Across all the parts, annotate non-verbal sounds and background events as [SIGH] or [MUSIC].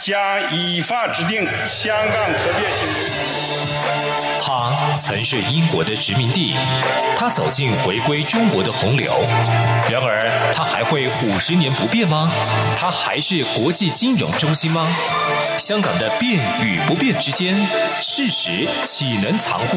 将依法制定香港特别行。他曾是英国的殖民地，他走进回归中国的洪流。然而，他还会五十年不变吗？他还是国际金融中心吗？香港的变与不变之间，事实岂能藏乎？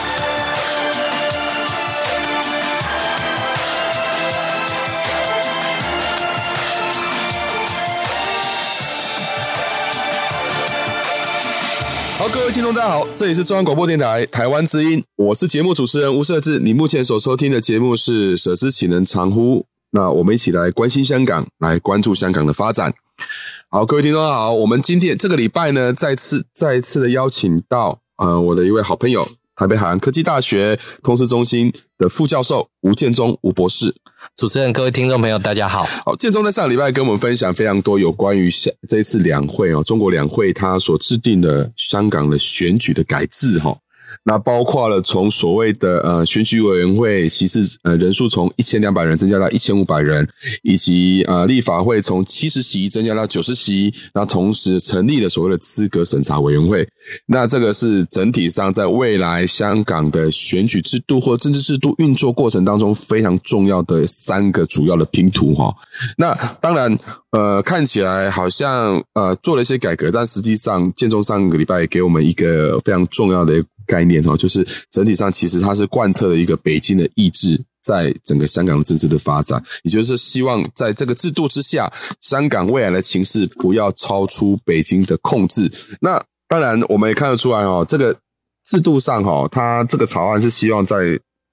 好，各位听众，大家好，这里是中央广播电台台湾之音，我是节目主持人吴社智。你目前所收听的节目是《舍之岂能长乎》，那我们一起来关心香港，来关注香港的发展。好，各位听众好，我们今天这个礼拜呢，再次再次的邀请到呃我的一位好朋友。台北海洋科技大学通识中心的副教授吴建中吴博士，主持人、各位听众朋友，大家好。好，建中在上礼拜跟我们分享非常多有关于这一次两会哦，中国两会它所制定的香港的选举的改制哈。那包括了从所谓的呃选举委员会席次呃人数从一千两百人增加到一千五百人，以及呃立法会从七十席增加到九十席，那同时成立了所谓的资格审查委员会。那这个是整体上在未来香港的选举制度或政治制度运作过程当中非常重要的三个主要的拼图哈。那当然呃看起来好像呃做了一些改革，但实际上建中上个礼拜也给我们一个非常重要的。概念哈，就是整体上其实它是贯彻了一个北京的意志，在整个香港政治的发展，也就是希望在这个制度之下，香港未来的情势不要超出北京的控制。那当然，我们也看得出来哦，这个制度上哈，它这个草案是希望在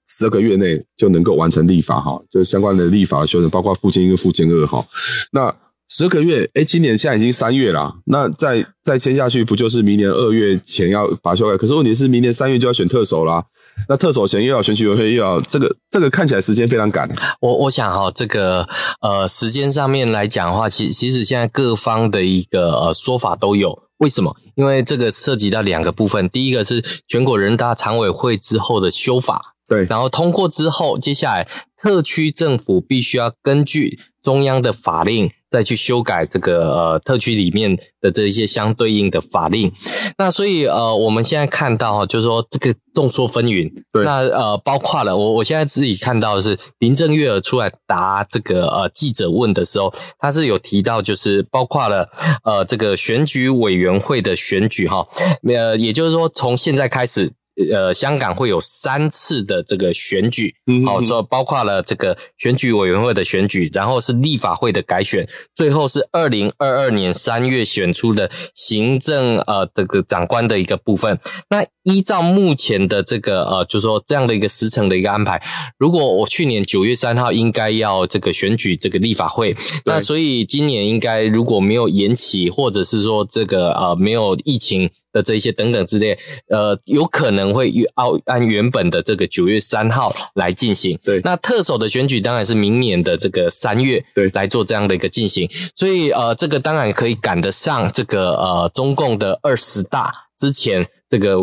十二个月内就能够完成立法哈，就是相关的立法的修正，包括附件一、附件二哈。那十二个月，哎，今年现在已经三月了，那再再签下去，不就是明年二月前要把它修改？可是问题是，明年三月就要选特首啦，那特首前又要选举委员会，又要这个这个看起来时间非常赶。我我想哈，这个呃时间上面来讲的话，其其实现在各方的一个呃说法都有。为什么？因为这个涉及到两个部分，第一个是全国人大常委会之后的修法，对，然后通过之后，接下来特区政府必须要根据中央的法令。再去修改这个呃特区里面的这一些相对应的法令，那所以呃我们现在看到哈就是说这个众说纷纭，对，那呃包括了我我现在自己看到的是林郑月娥出来答这个呃记者问的时候，他是有提到就是包括了呃这个选举委员会的选举哈，呃也就是说从现在开始。呃，香港会有三次的这个选举，好，这包括了这个选举委员会的选举，然后是立法会的改选，最后是二零二二年三月选出的行政呃这个长官的一个部分。那依照目前的这个呃，就是说这样的一个时程的一个安排，如果我去年九月三号应该要这个选举这个立法会，那所以今年应该如果没有延期，或者是说这个呃没有疫情。的这一些等等之类，呃，有可能会按按原本的这个九月三号来进行。对，那特首的选举当然是明年的这个三月对来做这样的一个进行。所以呃，这个当然可以赶得上这个呃中共的二十大之前这个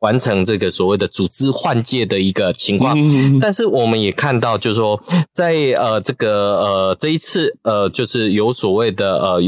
完成这个所谓的组织换届的一个情况。嗯。但是我们也看到，就是说在呃这个呃这一次呃就是有所谓的呃。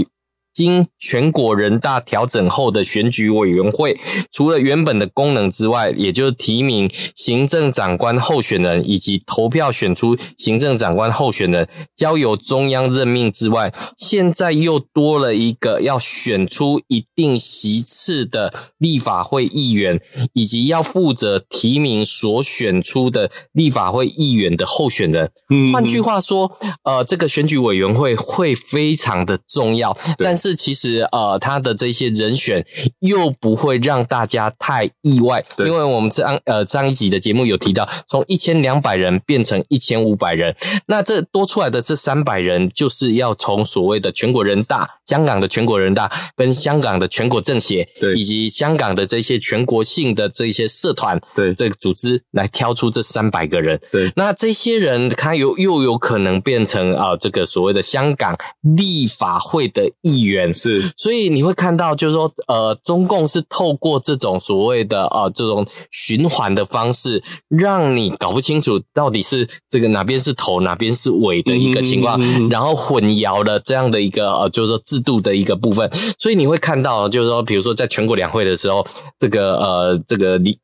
经全国人大调整后的选举委员会，除了原本的功能之外，也就是提名行政长官候选人以及投票选出行政长官候选人，交由中央任命之外，现在又多了一个要选出一定席次的立法会议员，以及要负责提名所选出的立法会议员的候选人。嗯，换句话说，呃，这个选举委员会会非常的重要，但是。是其实呃，他的这些人选又不会让大家太意外，对，因为我们上呃上一集的节目有提到，从一千两百人变成一千五百人，那这多出来的这三百人，就是要从所谓的全国人大、香港的全国人大跟香港的全国政协，对，以及香港的这些全国性的这些社团，对，这个组织来挑出这三百个人，对，那这些人他有又有可能变成啊、呃、这个所谓的香港立法会的议员，是，所以你会看到就是说呃，中共是透过这种所谓的啊、呃、这种循环的方式，让你搞不清楚到底是这个哪边是头哪边是尾的一个情况，然后混淆了这样的一个呃就是说制度的一个部分，所以你会看到就是说，比如说在全国两会的时候，这个呃这个李。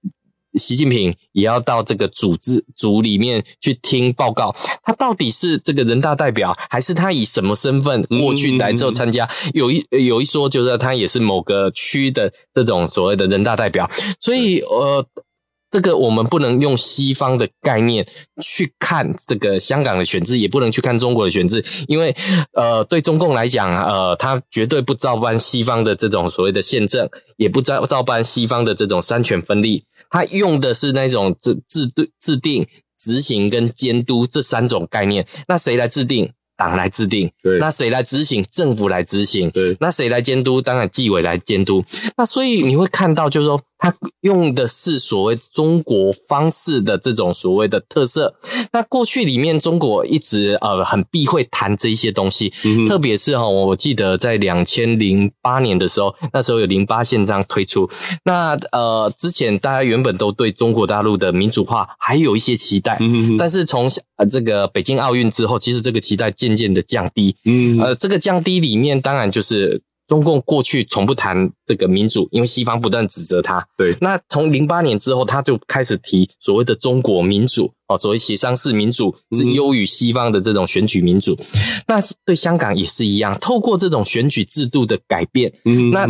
习近平也要到这个组织组里面去听报告，他到底是这个人大代表，还是他以什么身份过去来之后参加？有一有一说就是他也是某个区的这种所谓的人大代表，所以呃。这个我们不能用西方的概念去看这个香港的选制，也不能去看中国的选制，因为呃，对中共来讲，呃，他绝对不照搬西方的这种所谓的宪政，也不照照搬西方的这种三权分立，他用的是那种制制度制定、执行跟监督这三种概念。那谁来制定？党来制定，对，那谁来执行？政府来执行，对，那谁来监督？当然纪委来监督。那所以你会看到，就是说。他用的是所谓中国方式的这种所谓的特色。那过去里面，中国一直呃很避讳谈这一些东西，嗯、特别是哈，我记得在两千零八年的时候，那时候有零八宪章推出。那呃之前大家原本都对中国大陆的民主化还有一些期待，嗯、但是从呃这个北京奥运之后，其实这个期待渐渐的降低。嗯，呃，这个降低里面当然就是。中共过去从不谈这个民主，因为西方不断指责他。对，那从零八年之后，他就开始提所谓的中国民主哦，所谓协商式民主是优于西方的这种选举民主。嗯、那对香港也是一样，透过这种选举制度的改变，嗯，那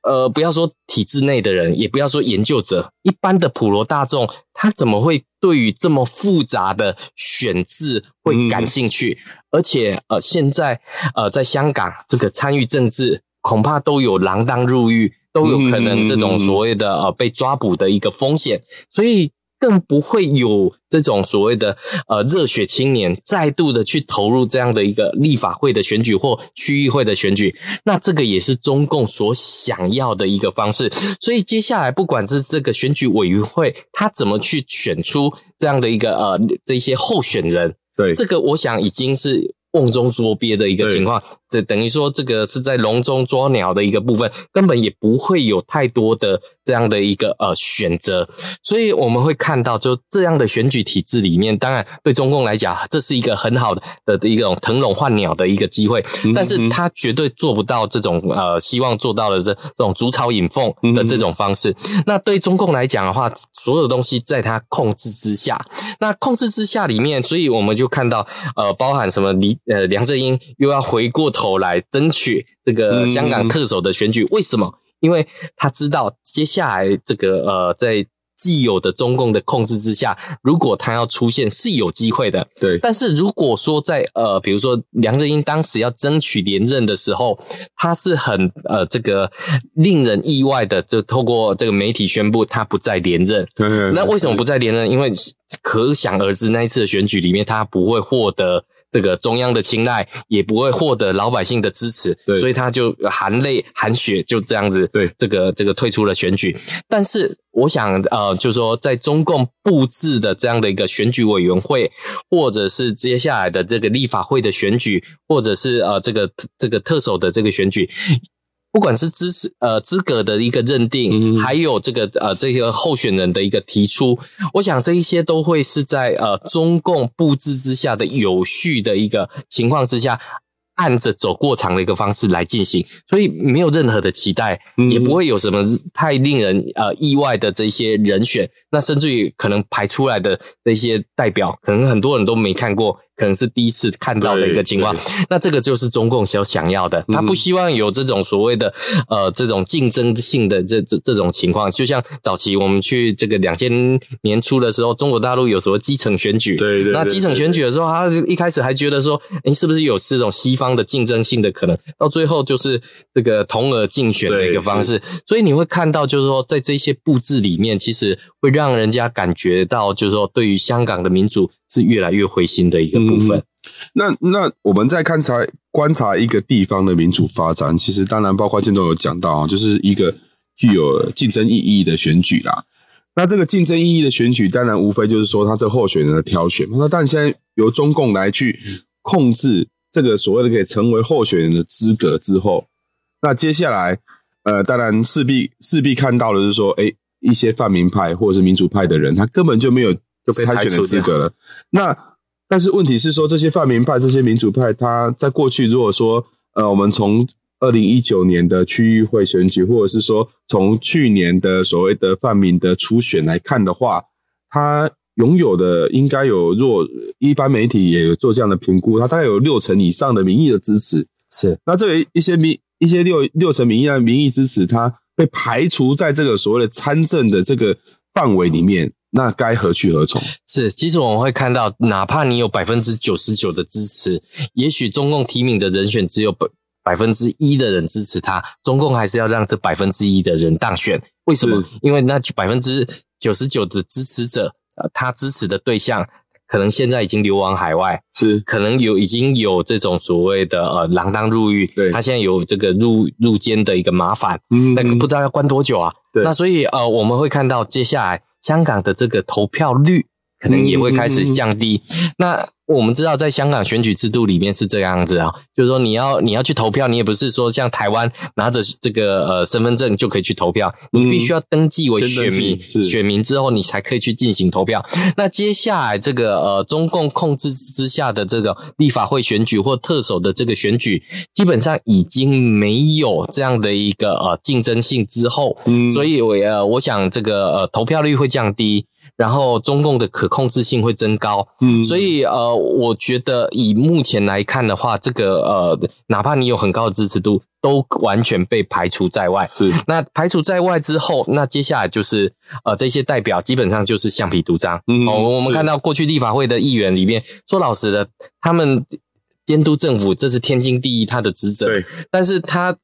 呃，不要说体制内的人，也不要说研究者，一般的普罗大众，他怎么会对于这么复杂的选制会感兴趣？嗯、而且呃，现在呃，在香港这个参与政治。恐怕都有锒铛入狱，都有可能这种所谓的呃被抓捕的一个风险，所以更不会有这种所谓的呃热血青年再度的去投入这样的一个立法会的选举或区域会的选举。那这个也是中共所想要的一个方式。所以接下来不管是这个选举委员会，他怎么去选出这样的一个呃这些候选人，对这个我想已经是。瓮中捉鳖的一个情况，这等于说这个是在笼中捉鸟的一个部分，根本也不会有太多的这样的一个呃选择，所以我们会看到，就这样的选举体制里面，当然对中共来讲，这是一个很好的的一种腾笼换鸟的一个机会，但是他绝对做不到这种呃希望做到的这这种逐草引凤的这种方式。那对中共来讲的话，所有东西在他控制之下，那控制之下里面，所以我们就看到呃，包含什么李。呃，梁振英又要回过头来争取这个香港特首的选举，为什么？因为他知道接下来这个呃，在既有的中共的控制之下，如果他要出现是有机会的。对，但是如果说在呃，比如说梁振英当时要争取连任的时候，他是很呃这个令人意外的，就透过这个媒体宣布他不再连任。[LAUGHS] 那为什么不再连任？因为可想而知，那一次的选举里面，他不会获得。这个中央的青睐也不会获得老百姓的支持，所以他就含泪含血就这样子，对，这个这个退出了选举。但是我想，呃，就是说，在中共布置的这样的一个选举委员会，或者是接下来的这个立法会的选举，或者是呃这个这个特首的这个选举。不管是资质呃资格的一个认定，还有这个呃这个候选人的一个提出，我想这一些都会是在呃中共布置之下的有序的一个情况之下，按着走过场的一个方式来进行，所以没有任何的期待，也不会有什么太令人呃意外的这些人选，那甚至于可能排出来的这些代表，可能很多人都没看过。可能是第一次看到的一个情况。那这个就是中共所想要的，他不希望有这种所谓的呃这种竞争性的这这这种情况。就像早期我们去这个两千年初的时候，中国大陆有什么基层选举？对对。那基层选举的时候，他一开始还觉得说，诶，是不是有这种西方的竞争性的可能？到最后就是这个同额竞选的一个方式。所以你会看到，就是说在这些布置里面，其实会让人家感觉到，就是说对于香港的民主是越来越灰心的一个部分。那那我们在观察观察一个地方的民主发展，其实当然包括建中有讲到啊，就是一个具有竞争意义的选举啦。那这个竞争意义的选举，当然无非就是说他这候选人的挑选。那但现在由中共来去控制这个所谓的可以成为候选人的资格之后，那接下来呃，当然势必势必看到的是说，哎，一些泛民派或者是民主派的人，他根本就没有就被参选的资格了。那但是问题是说，这些泛民派、这些民主派，他在过去如果说，呃，我们从二零一九年的区域会选举，或者是说从去年的所谓的泛民的初选来看的话，他拥有的应该有，若一般媒体也有做这样的评估，他大概有六成以上的民意的支持。是，那这个一些民一些六六成民意的民意支持，他被排除在这个所谓的参政的这个范围里面。那该何去何从？是，其实我们会看到，哪怕你有百分之九十九的支持，也许中共提名的人选只有百百分之一的人支持他，中共还是要让这百分之一的人当选。为什么？因为那百分之九十九的支持者，呃，他支持的对象可能现在已经流亡海外，是可能有已经有这种所谓的呃锒铛入狱，对，他现在有这个入入监的一个麻烦，嗯，那个不知道要关多久啊。对，那所以呃，我们会看到接下来。香港的这个投票率可能也会开始降低。那我们知道，在香港选举制度里面是这样子啊，就是说你要你要去投票，你也不是说像台湾拿着这个呃身份证就可以去投票，你必须要登记为选民，选民之后你才可以去进行投票。那接下来这个呃中共控制之下的这个立法会选举或特首的这个选举，基本上已经没有这样的一个呃竞争性之后，嗯，所以我呃我想这个呃投票率会降低。然后中共的可控制性会增高，嗯，所以呃，我觉得以目前来看的话，这个呃，哪怕你有很高的支持度，都完全被排除在外。是，那排除在外之后，那接下来就是呃，这些代表基本上就是橡皮图章。嗯，哦，我们看到过去立法会的议员里面，说老实的，他们监督政府这是天经地义他的职责。对，但是他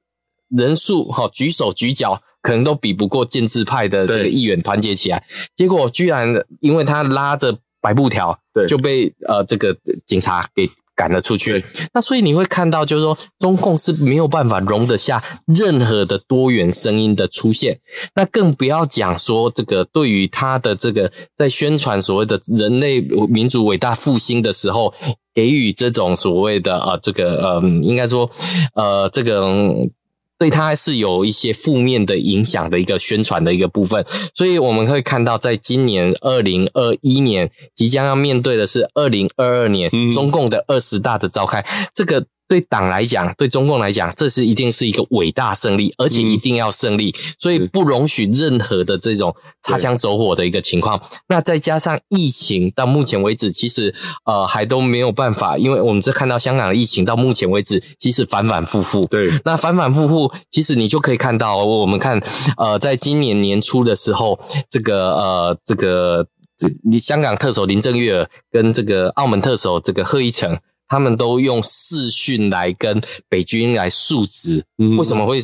人数哈、哦，举手举脚。可能都比不过建制派的这个议员团结起来，结果居然因为他拉着白布条，对，就被呃这个警察给赶了出去。那所以你会看到，就是说中共是没有办法容得下任何的多元声音的出现。那更不要讲说这个对于他的这个在宣传所谓的人类民族伟大复兴的时候，给予这种所谓的呃这个呃应该说呃这个。对它是有一些负面的影响的一个宣传的一个部分，所以我们会看到，在今年二零二一年即将要面对的是二零二二年中共的二十大的召开，这个。对党来讲，对中共来讲，这是一定是一个伟大胜利，而且一定要胜利，嗯、所以不容许任何的这种擦枪走火的一个情况。那再加上疫情，到目前为止，其实呃还都没有办法，因为我们这看到香港的疫情到目前为止，其实反反复复。对，那反反复复，其实你就可以看到，我们看呃，在今年年初的时候，这个呃这个你香港特首林郑月娥跟这个澳门特首这个贺一诚。他们都用视讯来跟北军来述职，为什么会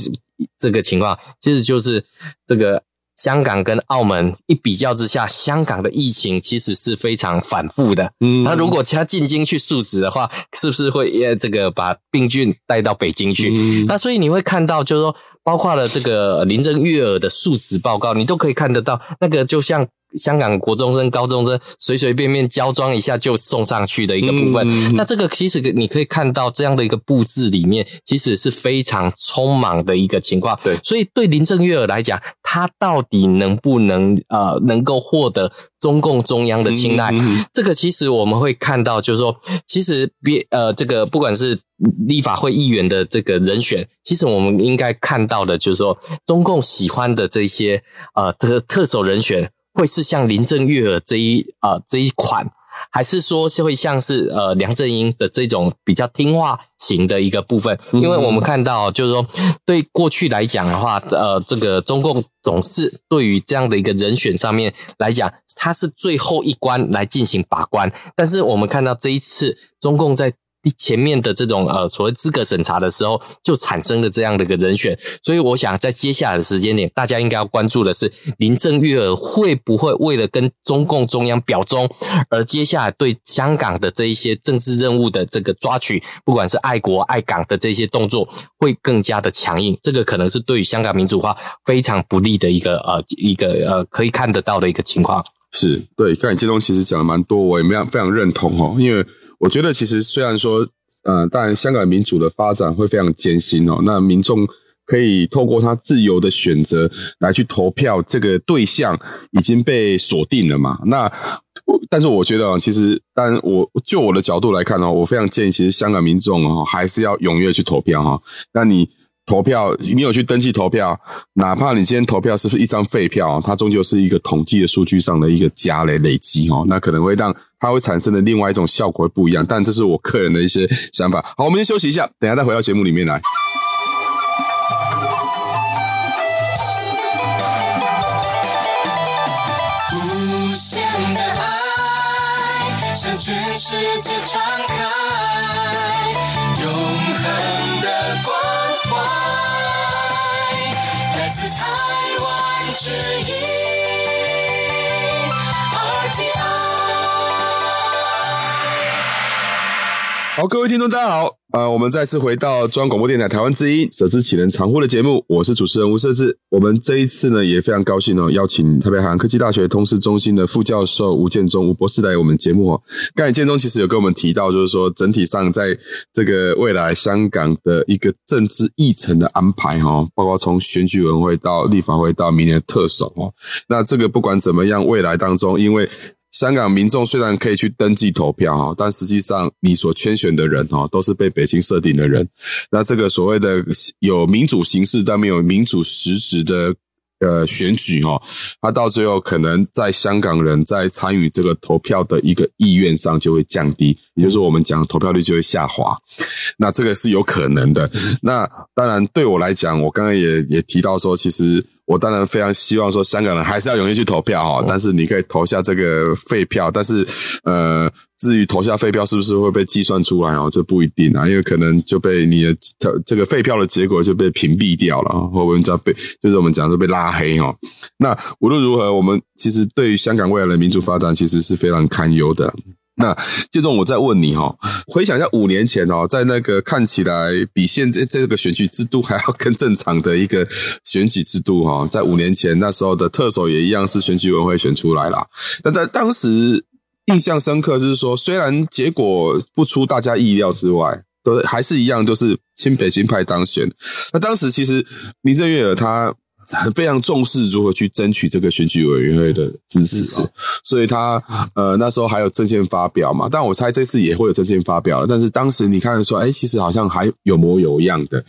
这个情况？其实就是这个香港跟澳门一比较之下，香港的疫情其实是非常反复的。嗯，那如果他进京去述职的话，是不是会呃这个把病菌带到北京去？嗯，那所以你会看到，就是说，包括了这个林郑月娥的述职报告，你都可以看得到，那个就像。香港国中生、高中生随随便便交装一下就送上去的一个部分，嗯、那这个其实你可以看到这样的一个布置里面，其实是非常匆忙的一个情况。对，所以对林郑月娥来讲，她到底能不能呃能够获得中共中央的青睐？嗯嗯、这个其实我们会看到，就是说，其实别呃这个不管是立法会议员的这个人选，其实我们应该看到的就是说，中共喜欢的这些呃特特首人选。会是像林郑月娥这一啊、呃、这一款还是说是会像是呃梁振英的这种比较听话型的一个部分？因为我们看到就是说，对过去来讲的话，呃，这个中共总是对于这样的一个人选上面来讲，它是最后一关来进行把关。但是我们看到这一次中共在前面的这种呃所谓资格审查的时候，就产生了这样的一个人选，所以我想在接下来的时间点，大家应该要关注的是林郑月娥会不会为了跟中共中央表忠，而接下来对香港的这一些政治任务的这个抓取，不管是爱国爱港的这些动作，会更加的强硬。这个可能是对于香港民主化非常不利的一个呃一个呃可以看得到的一个情况。是对，刚才建忠其实讲了蛮多，我也非常非常认同哦，因为。我觉得其实虽然说，呃，当然香港民主的发展会非常艰辛哦。那民众可以透过他自由的选择来去投票，这个对象已经被锁定了嘛。那但是我觉得啊，其实，但我就我的角度来看哦，我非常建议，其实香港民众哦，还是要踊跃去投票哈。那你。投票，你有去登记投票，哪怕你今天投票是不是一张废票，它终究是一个统计的数据上的一个加累累积哦，那可能会让它会产生的另外一种效果会不一样，但这是我个人的一些想法。好，我们先休息一下，等下再回到节目里面来。无限的爱向全世界传开，永恒的光。之一。好，各位听众，大家好。呃，我们再次回到中央广播电台台湾之音舍之启人常护的节目，我是主持人吴舍志。我们这一次呢，也非常高兴哦，邀请台北海洋科技大学通识中心的副教授吴建忠吴博士来我们节目哦。刚才建忠其实有跟我们提到，就是说整体上在这个未来香港的一个政治议程的安排哈，包括从选举委员会到立法会到明年的特首哦，那这个不管怎么样，未来当中因为。香港民众虽然可以去登记投票哈，但实际上你所圈选的人哈，都是被北京设定的人。那这个所谓的有民主形式但没有民主实质的呃选举哈，它到最后可能在香港人在参与这个投票的一个意愿上就会降低，也就是我们讲投票率就会下滑。那这个是有可能的。那当然对我来讲，我刚刚也也提到说，其实。我当然非常希望说，香港人还是要踊跃去投票哈，但是你可以投下这个废票，但是呃，至于投下废票是不是会被计算出来哦，这不一定啊，因为可能就被你的这个废票的结果就被屏蔽掉了，或者叫被就是我们讲说被拉黑哦。那无论如何，我们其实对于香港未来的民主发展，其实是非常堪忧的。那接着我再问你哈，回想一下五年前哦，在那个看起来比现在这个选举制度还要更正常的一个选举制度哈，在五年前那时候的特首也一样是选举委员会选出来啦。那在当时印象深刻就是说，虽然结果不出大家意料之外，都还是一样，都是亲北京派当选。那当时其实林郑月娥她。很非常重视如何去争取这个选举委员会的支持，所以他呃那时候还有政见发表嘛，但我猜这次也会有政见发表了。但是当时你看得出来，哎，其实好像还有模有样的。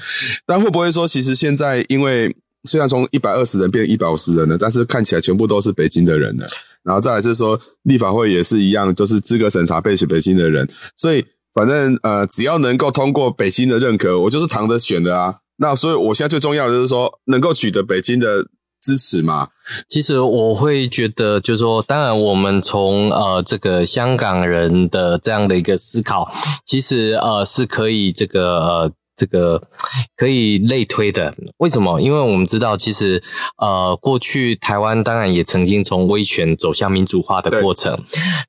但会不会说，其实现在因为虽然从一百二十人变成一百五十人了，但是看起来全部都是北京的人了。然后再来是说，立法会也是一样，都是资格审查被选北京的人，所以反正呃只要能够通过北京的认可，我就是躺着选的啊。那所以，我现在最重要的就是说，能够取得北京的支持嘛。其实我会觉得，就是说，当然，我们从呃这个香港人的这样的一个思考，其实呃是可以这个呃。这个可以类推的，为什么？因为我们知道，其实呃，过去台湾当然也曾经从威权走向民主化的过程。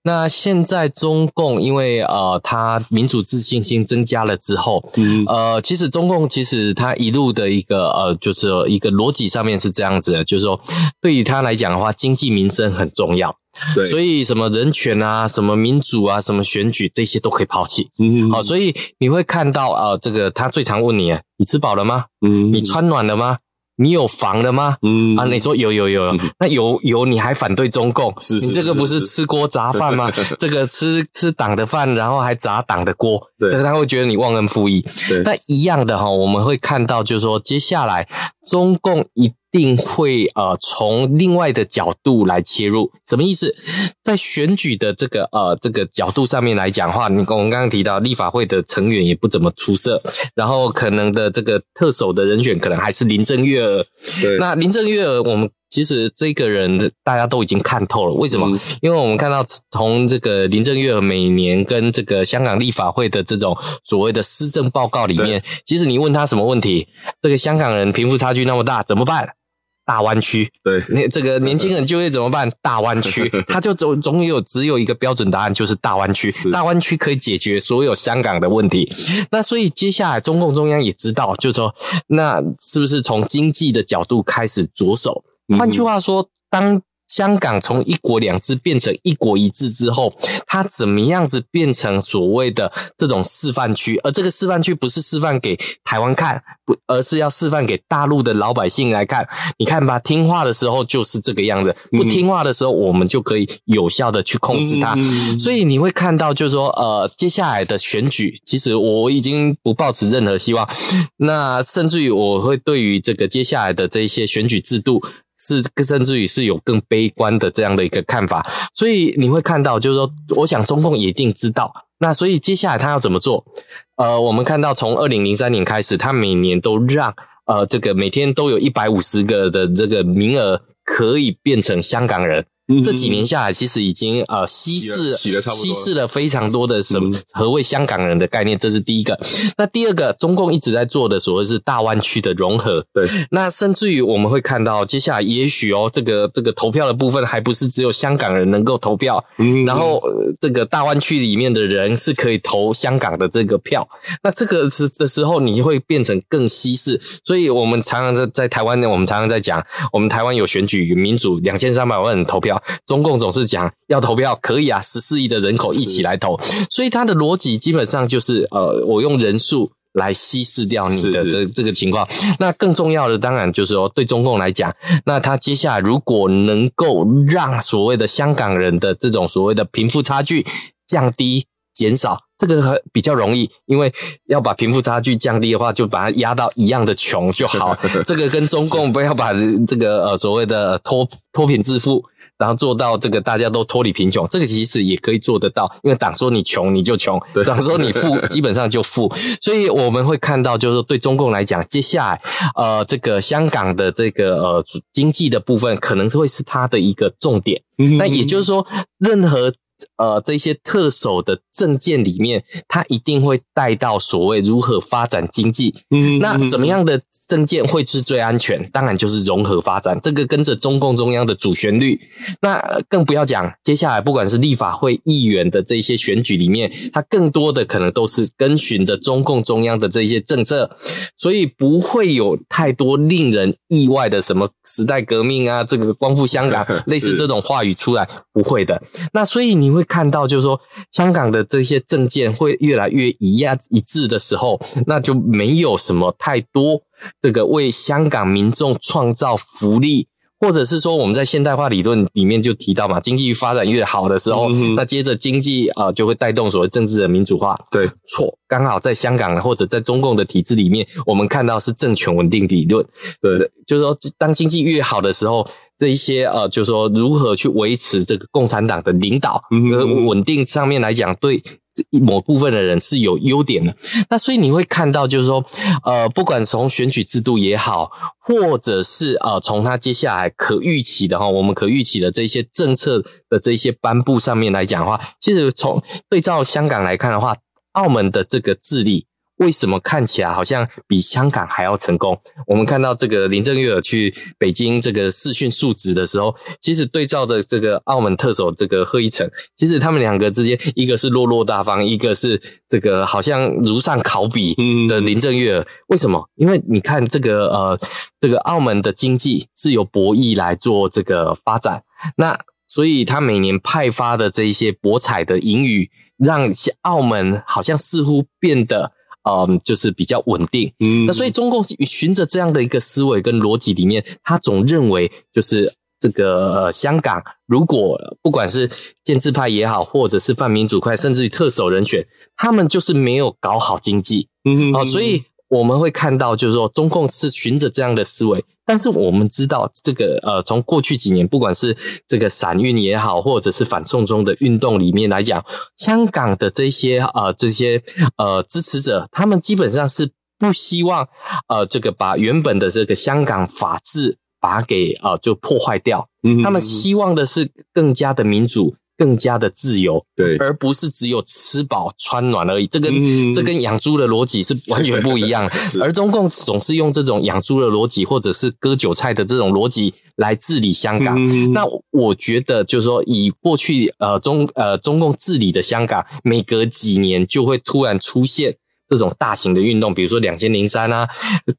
那现在中共因为呃，它民主自信心增加了之后，嗯，呃，其实中共其实它一路的一个呃，就是一个逻辑上面是这样子的，就是说，对于他来讲的话，经济民生很重要。对，所以什么人权啊，什么民主啊，什么选举这些都可以抛弃。嗯，好，所以你会看到啊、呃，这个他最常问你，你吃饱了吗？嗯，你穿暖了吗？你有房了吗？嗯，啊，你说有有有，有，那有有你还反对中共？是，是，是，是，你这个不是吃锅砸饭吗？[LAUGHS] 这个吃吃党的饭，然后还砸党的锅，这个他会觉得你忘恩负义。对，那一样的哈，我们会看到就是说，接下来中共一定会呃从另外的角度来切入。什么意思？在选举的这个呃这个角度上面来讲的话，你我们刚刚提到立法会的成员也不怎么出色，然后可能的这个特首的人选可能还是林郑月娥。对，那林郑月娥我们。其实这个人大家都已经看透了，为什么？嗯、因为我们看到从这个林郑月娥每年跟这个香港立法会的这种所谓的施政报告里面，其实你问他什么问题，这个香港人贫富差距那么大，怎么办？大湾区，对，那这个年轻人就业怎么办？大湾区，[LAUGHS] 他就总总有只有一个标准答案，就是大湾区。大湾区可以解决所有香港的问题。那所以接下来中共中央也知道，就是说，那是不是从经济的角度开始着手？换句话说，当香港从一国两制变成一国一制之后，它怎么样子变成所谓的这种示范区？而这个示范区不是示范给台湾看，不，而是要示范给大陆的老百姓来看。你看吧，听话的时候就是这个样子，不听话的时候，我们就可以有效的去控制它。所以你会看到，就是说，呃，接下来的选举，其实我已经不抱持任何希望。那甚至于，我会对于这个接下来的这一些选举制度。是，甚至于是有更悲观的这样的一个看法，所以你会看到，就是说，我想中共一定知道，那所以接下来他要怎么做？呃，我们看到从二零零三年开始，他每年都让呃这个每天都有一百五十个的这个名额可以变成香港人。这几年下来，其实已经呃稀释了，稀释了非常多的什么何谓香港人的概念，这是第一个。那第二个，中共一直在做的所谓是大湾区的融合。对，那甚至于我们会看到，接下来也许哦，这个这个投票的部分还不是只有香港人能够投票，嗯，然后这个大湾区里面的人是可以投香港的这个票。那这个时的时候，你会变成更稀释。所以我们常常在在台湾呢，我们常常在讲，我们台湾有选举有民主，两千三百万人投票。中共总是讲要投票，可以啊，十四亿的人口一起来投，所以他的逻辑基本上就是呃，我用人数来稀释掉你的这这个情况。那更重要的当然就是说，对中共来讲，那他接下来如果能够让所谓的香港人的这种所谓的贫富差距降低减少，这个比较容易，因为要把贫富差距降低的话，就把它压到一样的穷就好。[LAUGHS] 这个跟中共不要把这个呃所谓的脱脱贫致富。然后做到这个大家都脱离贫穷，这个其实也可以做得到，因为党说你穷你就穷，党说你富 [LAUGHS] 基本上就富，所以我们会看到，就是说对中共来讲，接下来呃这个香港的这个呃经济的部分可能会是它的一个重点，那也就是说任何。呃，这些特首的政见里面，他一定会带到所谓如何发展经济。嗯，那怎么样的政见会是最安全？当然就是融合发展，这个跟着中共中央的主旋律。那更不要讲，接下来不管是立法会议员的这些选举里面，它更多的可能都是跟循的中共中央的这些政策，所以不会有太多令人意外的什么时代革命啊，这个光复香港 [LAUGHS] 类似这种话语出来，不会的。那所以你。你会看到，就是说，香港的这些政见会越来越一样一致的时候，那就没有什么太多这个为香港民众创造福利，或者是说，我们在现代化理论里面就提到嘛，经济发展越好的时候，嗯、那接着经济啊、呃、就会带动所谓政治的民主化。对，错，刚好在香港或者在中共的体制里面，我们看到是政权稳定理论。对，就是说，当经济越好的时候。这一些呃，就是说如何去维持这个共产党的领导和稳定上面来讲，对某部分的人是有优点的。那所以你会看到，就是说，呃，不管从选举制度也好，或者是呃，从他接下来可预期的哈，我们可预期的这些政策的这些颁布上面来讲的话，其实从对照香港来看的话，澳门的这个治理。为什么看起来好像比香港还要成功？我们看到这个林郑月娥去北京这个视讯述职的时候，其实对照的这个澳门特首这个贺一诚，其实他们两个之间，一个是落落大方，一个是这个好像如上考比的林郑月娥。为什么？因为你看这个呃，这个澳门的经济是由博弈来做这个发展，那所以他每年派发的这一些博彩的盈余，让澳门好像似乎变得。嗯，就是比较稳定。嗯，那所以中共是循着这样的一个思维跟逻辑里面，他总认为就是这个呃香港，如果不管是建制派也好，或者是泛民主派，甚至于特首人选，他们就是没有搞好经济。嗯，啊，所以我们会看到，就是说中共是循着这样的思维，但是我们知道，这个呃，从过去几年，不管是这个散运也好，或者是反送中的运动里面来讲，香港的这些呃这些呃支持者，他们基本上是不希望呃这个把原本的这个香港法治把它给呃就破坏掉，他们希望的是更加的民主。更加的自由，对，而不是只有吃饱穿暖而已。这跟、嗯、这跟养猪的逻辑是完全不一样。[LAUGHS] 而中共总是用这种养猪的逻辑，或者是割韭菜的这种逻辑来治理香港。嗯、那我觉得，就是说，以过去呃中呃中共治理的香港，每隔几年就会突然出现这种大型的运动，比如说两千零三啊，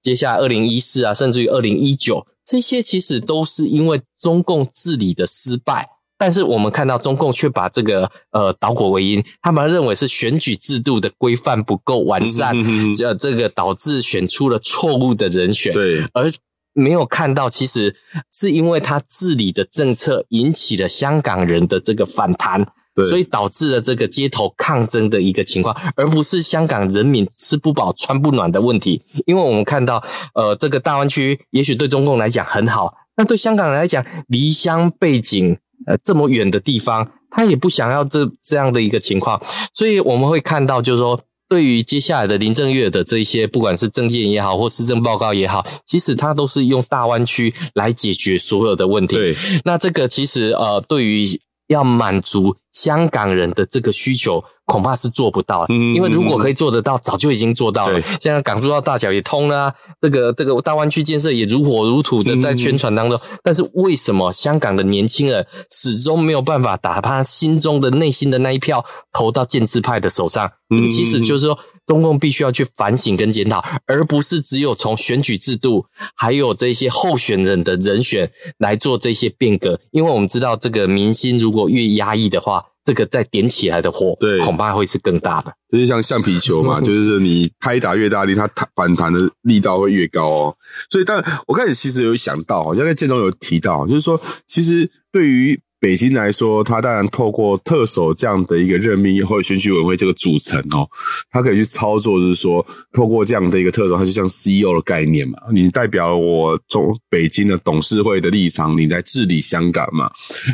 接下来二零一四啊，甚至于二零一九，这些其实都是因为中共治理的失败。但是我们看到中共却把这个呃导果为因，他们认为是选举制度的规范不够完善，这这个导致选出了错误的人选，对，而没有看到其实是因为他治理的政策引起了香港人的这个反弹，对，所以导致了这个街头抗争的一个情况，而不是香港人民吃不饱穿不暖的问题。因为我们看到呃这个大湾区也许对中共来讲很好，但对香港人来讲离乡背井。呃，这么远的地方，他也不想要这这样的一个情况，所以我们会看到，就是说，对于接下来的林郑月的这一些，不管是政见也好，或施政报告也好，其实他都是用大湾区来解决所有的问题。对，那这个其实呃，对于要满足香港人的这个需求。恐怕是做不到，因为如果可以做得到，早就已经做到了。现在港珠澳大桥也通了啊，这个这个大湾区建设也如火如荼的在宣传当中。但是为什么香港的年轻人始终没有办法打他心中的内心的那一票投到建制派的手上？这个其实就是说，中共必须要去反省跟检讨，而不是只有从选举制度还有这些候选人的人选来做这些变革。因为我们知道，这个民心如果越压抑的话，这个再点起来的火，对，恐怕会是更大的。就是像橡皮球嘛，[LAUGHS] 就是你拍打越大力，它弹反弹的力道会越高哦。所以，但我开始其实有想到，好像在建中有提到，就是说，其实对于。北京来说，他当然透过特首这样的一个任命或者选举委员会这个组成哦，他可以去操作，就是说透过这样的一个特首，他就像 CEO 的概念嘛，你代表我从北京的董事会的立场，你来治理香港嘛，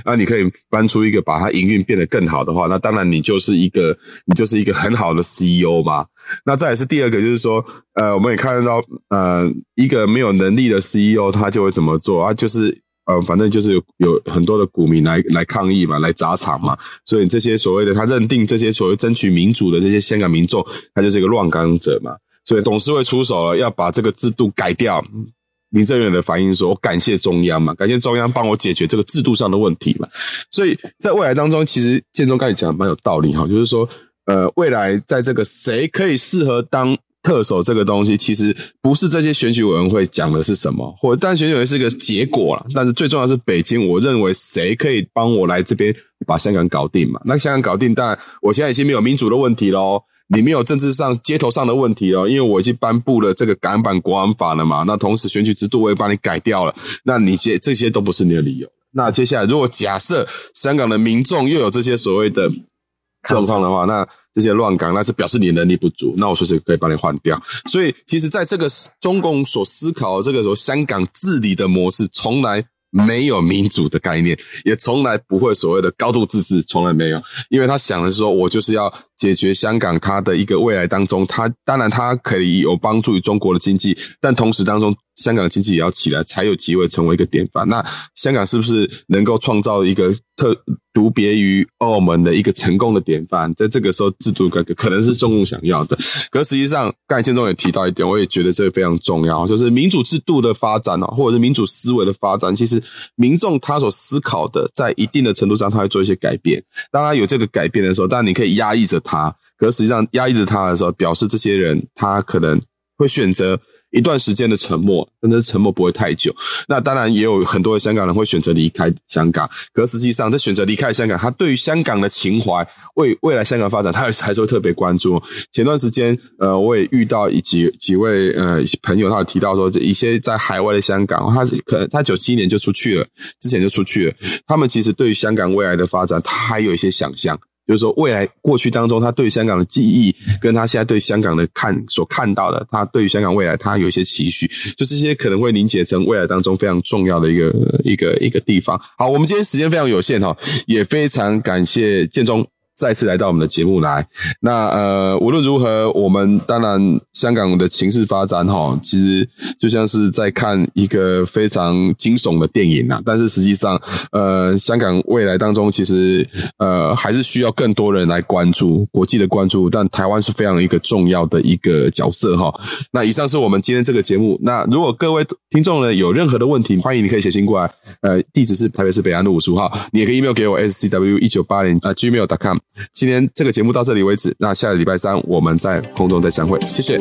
那你可以搬出一个把它营运变得更好的话，那当然你就是一个你就是一个很好的 CEO 嘛。那再也是第二个，就是说，呃，我们也看得到，呃，一个没有能力的 CEO 他就会怎么做啊？就是。呃，反正就是有很多的股民来来抗议嘛，来砸场嘛，所以这些所谓的他认定这些所谓争取民主的这些香港民众，他就是一个乱港者嘛，所以董事会出手了，要把这个制度改掉。林郑月的反应说：“我感谢中央嘛，感谢中央帮我解决这个制度上的问题嘛。”所以在未来当中，其实建中刚才讲的蛮有道理哈，就是说，呃，未来在这个谁可以适合当。特首这个东西其实不是这些选举委员会讲的是什么，或但选举委员是个结果啦。但是最重要是北京，我认为谁可以帮我来这边把香港搞定嘛？那香港搞定，当然我现在已经没有民主的问题喽，你没有政治上街头上的问题哦，因为我已经颁布了这个港版国安法了嘛。那同时选举制度我也帮你改掉了，那你这这些都不是你的理由。那接下来如果假设香港的民众又有这些所谓的状况的话，那这些乱港，那是表示你能力不足。那我随时可以帮你换掉。所以，其实，在这个中共所思考的这个时候，香港治理的模式，从来没有民主的概念，也从来不会所谓的高度自治，从来没有。因为他想的是说，我就是要解决香港它的一个未来当中，它当然它可以有帮助于中国的经济，但同时当中。香港经济也要起来，才有机会成为一个典范。那香港是不是能够创造一个特独别于澳门的一个成功的典范？在这个时候，制度改革可能是中共想要的。可实际上，刚才建中也提到一点，我也觉得这个非常重要，就是民主制度的发展或者是民主思维的发展，其实民众他所思考的，在一定的程度上，他会做一些改变。当他有这个改变的时候，当然你可以压抑着他，可实际上压抑着他的时候，表示这些人他可能会选择。一段时间的沉默，但是沉默不会太久。那当然也有很多的香港人会选择离开香港，可实际上，这选择离开香港，他对于香港的情怀，为未来香港发展，他还是会特别关注。前段时间，呃，我也遇到几几位呃朋友，他有提到说，一些在海外的香港，他可能他九七年就出去了，之前就出去了。他们其实对于香港未来的发展，他还有一些想象。就是说未来过去当中他对香港的记忆，跟他现在对香港的看所看到的，他对于香港未来他有一些期许，就这些可能会凝结成未来当中非常重要的一个一个一个地方。好，我们今天时间非常有限哈，也非常感谢建中。再次来到我们的节目来，那呃，无论如何，我们当然香港的情势发展哈，其实就像是在看一个非常惊悚的电影呐。但是实际上，呃，香港未来当中其实呃还是需要更多人来关注国际的关注，但台湾是非常一个重要的一个角色哈。那以上是我们今天这个节目。那如果各位听众呢有任何的问题，欢迎你可以写信过来，呃，地址是台北市北安路五十五号，你也可以 email 给我 scw 一九八零啊 gmail.com。今天这个节目到这里为止，那下个礼拜三我们在空中再相会，谢谢。